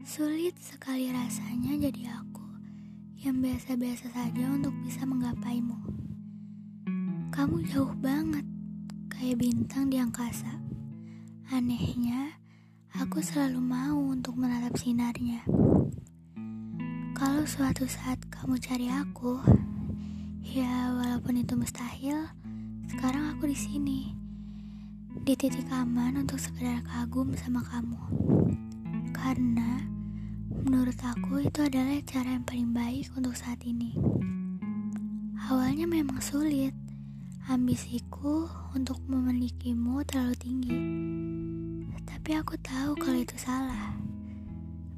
Sulit sekali rasanya jadi aku yang biasa-biasa saja untuk bisa menggapaimu. Kamu jauh banget, kayak bintang di angkasa. Anehnya, aku selalu mau untuk menatap sinarnya. Kalau suatu saat kamu cari aku, ya walaupun itu mustahil, sekarang aku di sini, di titik aman untuk sekedar kagum sama kamu. Karena menurut aku itu adalah cara yang paling baik untuk saat ini. Awalnya memang sulit, ambisiku untuk memilikimu terlalu tinggi. Tapi aku tahu kalau itu salah.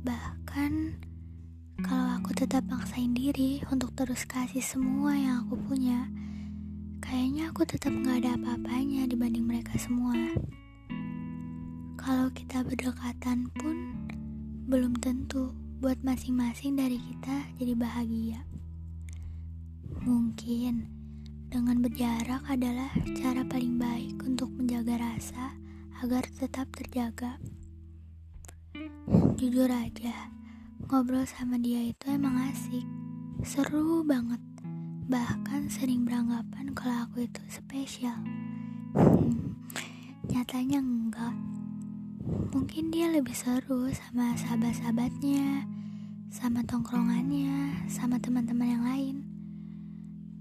Bahkan kalau aku tetap maksain diri untuk terus kasih semua yang aku punya, kayaknya aku tetap gak ada apa-apanya dibanding mereka semua. Kalau kita berdekatan pun belum tentu buat masing-masing dari kita jadi bahagia. Mungkin dengan berjarak adalah cara paling baik untuk menjaga rasa agar tetap terjaga. Jujur aja, ngobrol sama dia itu emang asik, seru banget. Bahkan sering beranggapan kalau aku itu spesial. Hmm, nyatanya enggak. Mungkin dia lebih seru sama sahabat-sahabatnya, sama tongkrongannya, sama teman-teman yang lain.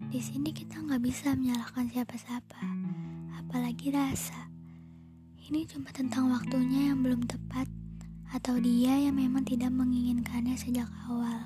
Di sini kita nggak bisa menyalahkan siapa-siapa, apalagi rasa. Ini cuma tentang waktunya yang belum tepat, atau dia yang memang tidak menginginkannya sejak awal.